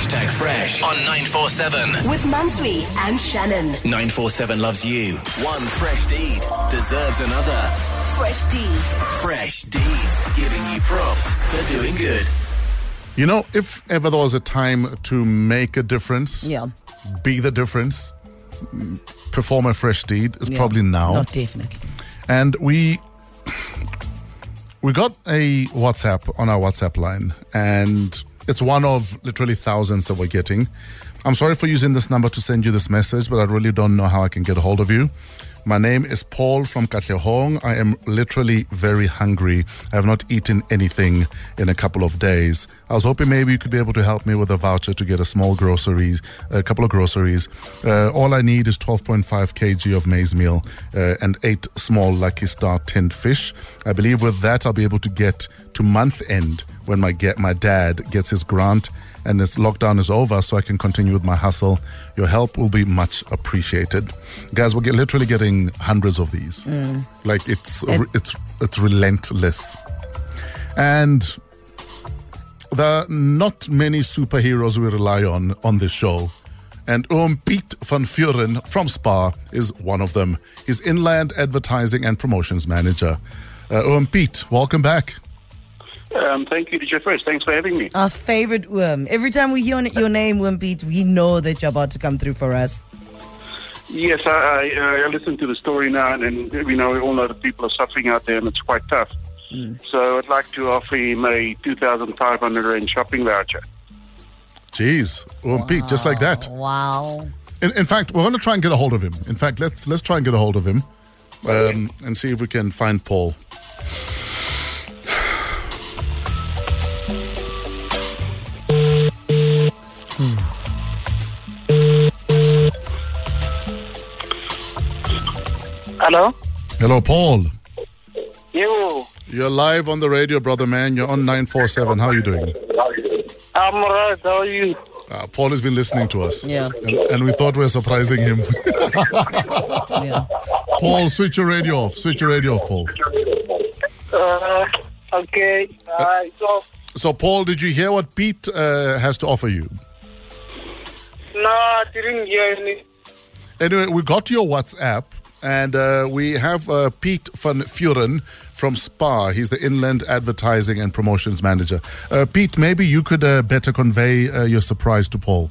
Hashtag Fresh on 947. With Mantsoe and Shannon. 947 loves you. One fresh deed deserves another. Fresh Deeds. Fresh deeds giving you props for doing good. You know, if ever there was a time to make a difference, Yeah. be the difference, perform a fresh deed, it's yeah. probably now. No, definitely. And we we got a WhatsApp on our WhatsApp line, and it's one of literally thousands that we're getting. I'm sorry for using this number to send you this message, but I really don't know how I can get a hold of you. My name is Paul from Katlehong. I am literally very hungry. I have not eaten anything in a couple of days. I was hoping maybe you could be able to help me with a voucher to get a small groceries, a couple of groceries. Uh, all I need is 12.5 kg of maize meal uh, and eight small Lucky Star tinned fish. I believe with that I'll be able to get to month end when my get my dad gets his grant and this lockdown is over so I can continue with my hustle. Your help will be much appreciated. Guys, we're get, literally getting hundreds of these. Like it's it's it's relentless. And there are not many superheroes we rely on on this show. And Oom Piet van Vuren from SPAR is one of them. He's inland advertising and promotions manager. Uh, Oom Piet, welcome back. Um, thank you, DJ Fresh. Thanks for having me. Our favorite worm. Every time we hear your name, Wimpy, we know that you're about to come through for us. Yes, I, I, I listen to the story now, and, and we know we all know that people are suffering out there, and it's quite tough. So I'd like to offer him a 2,500 rand shopping voucher. Jeez, Oom Piet, just like that. Wow. In, in fact, we're going to try and get a hold of him. In fact, let's let's try and get a hold of him um, and see if we can find Paul. Hello? Hello, Paul. You. You're live on the radio, brother man. You're on 947. How are you doing? I'm right. How are you? Uh, Paul has been listening to us. Yeah. And, and we thought we were surprising him. Yeah. Paul, switch your radio off. Switch your radio off, Paul. Uh, okay. Uh, so, So, Paul, did you hear what Pete uh, has to offer you? no, I didn't hear any. Anyway, we got your WhatsApp, and uh, we have uh, Pete van Vuren from SPAR. He's the Inland Advertising and Promotions Manager. Uh, Pete, maybe you could uh, better convey uh, your surprise to Paul.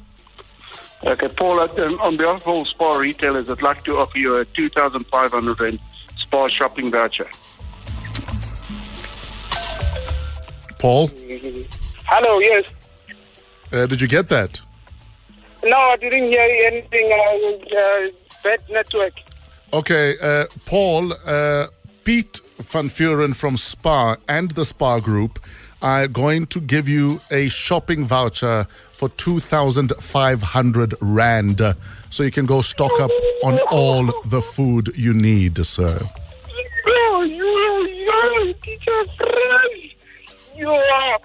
Okay, Paul, uh, um, on behalf of all SPAR retailers, I'd like to offer you a 2,500 rand SPAR shopping voucher. Paul, Hello, yes. uh, did you get that? No, I didn't hear anything. Uh, uh, bad network. Okay, uh, Paul, uh, Pete van Vuren from SPAR and the SPAR Group are going to give you a shopping voucher for 2,500 Rand so you can go stock up on all the food you need, sir. Oh, you, you, teacher friend. You are.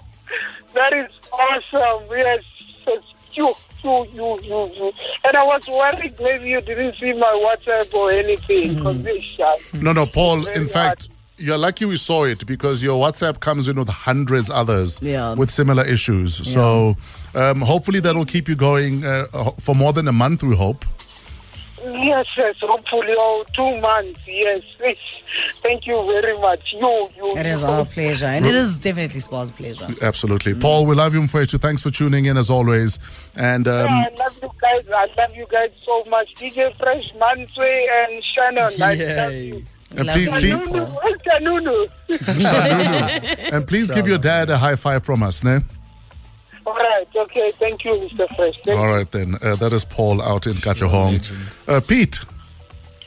That is awesome. Yes, yes, you, you, you, you, you. And I was worried maybe you didn't see my WhatsApp or anything. Because they. No, no, Paul, Very in fact, you're lucky we saw it because your WhatsApp comes in with hundreds others Yeah. with similar issues. So um, hopefully that'll keep you going uh, for more than a month, we hope. Yes, yes, hopefully, oh, two months, yes. yes. Thank you very much. You, you. It is our pleasure. And it is definitely SPAR's pleasure. Absolutely. Paul, we love you, Mfwetu. Thanks for tuning in as always. And um, Yeah, I love you guys. I love you guys so much. DJ Fresh, Mantsoe, and Shannon. I love you. and please, please, Nunu, Mr. Nunu. and please give your dad a high five from us, ne? All right, okay. Thank you, Mr. Fresh. Thank All right, then. Uh, that is Paul out in Katlehong. Uh, Pete,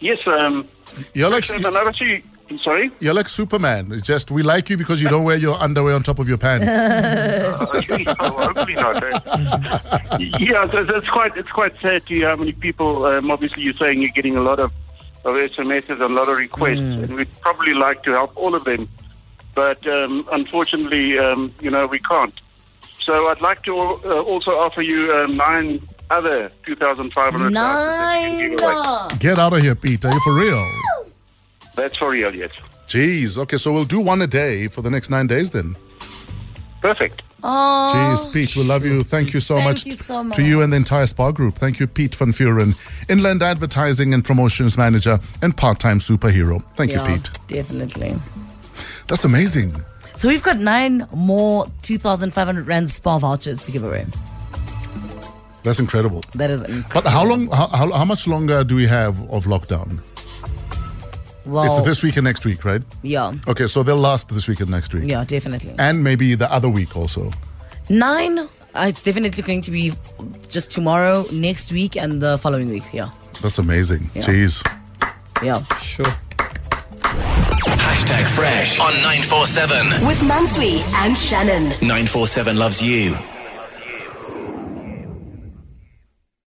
Yes, um, you're like, and another thing. Sorry? you're like Superman. It's just we like you because you don't wear your underwear on top of your pants. Hopefully not. eh? yeah, so, so it's quite it's quite sad to hear how many people. Um, obviously, you're saying you're getting a lot of, of SMSs and a lot of requests, and we'd probably like to help all of them, but um, unfortunately, um, you know, we can't. So I'd like to uh, also offer you um, nine other 2,500 Nine. Get out of here, Pete. Are you for real? That's for real, yes. Jeez. Okay, so we'll do one a day for the next nine days then. Perfect. Oh, Jeez, Pete, we love you. Thank you so Thank much you so to you and the entire SPAR Group. Thank you, Pete Van Vuren, Inland Advertising and Promotions Manager and part-time superhero. Thank yeah, you, Pete. definitely. That's amazing. So we've got nine more 2,500 Rand SPAR vouchers to give away. That's incredible. That is incredible. But how long? How, how, how much longer do we have of lockdown? Well, It's this week and next week, right? yeah, Okay, so they'll last this week and next week, yeah, definitely. and maybe the other week also. Nine, uh, it's definitely going to be just tomorrow, next week, and the following week. Yeah, That's amazing. Yeah. Jeez. yeah. Sure. Hashtag Fresh on 947. With Mantsoe and Shannon. 947 loves you.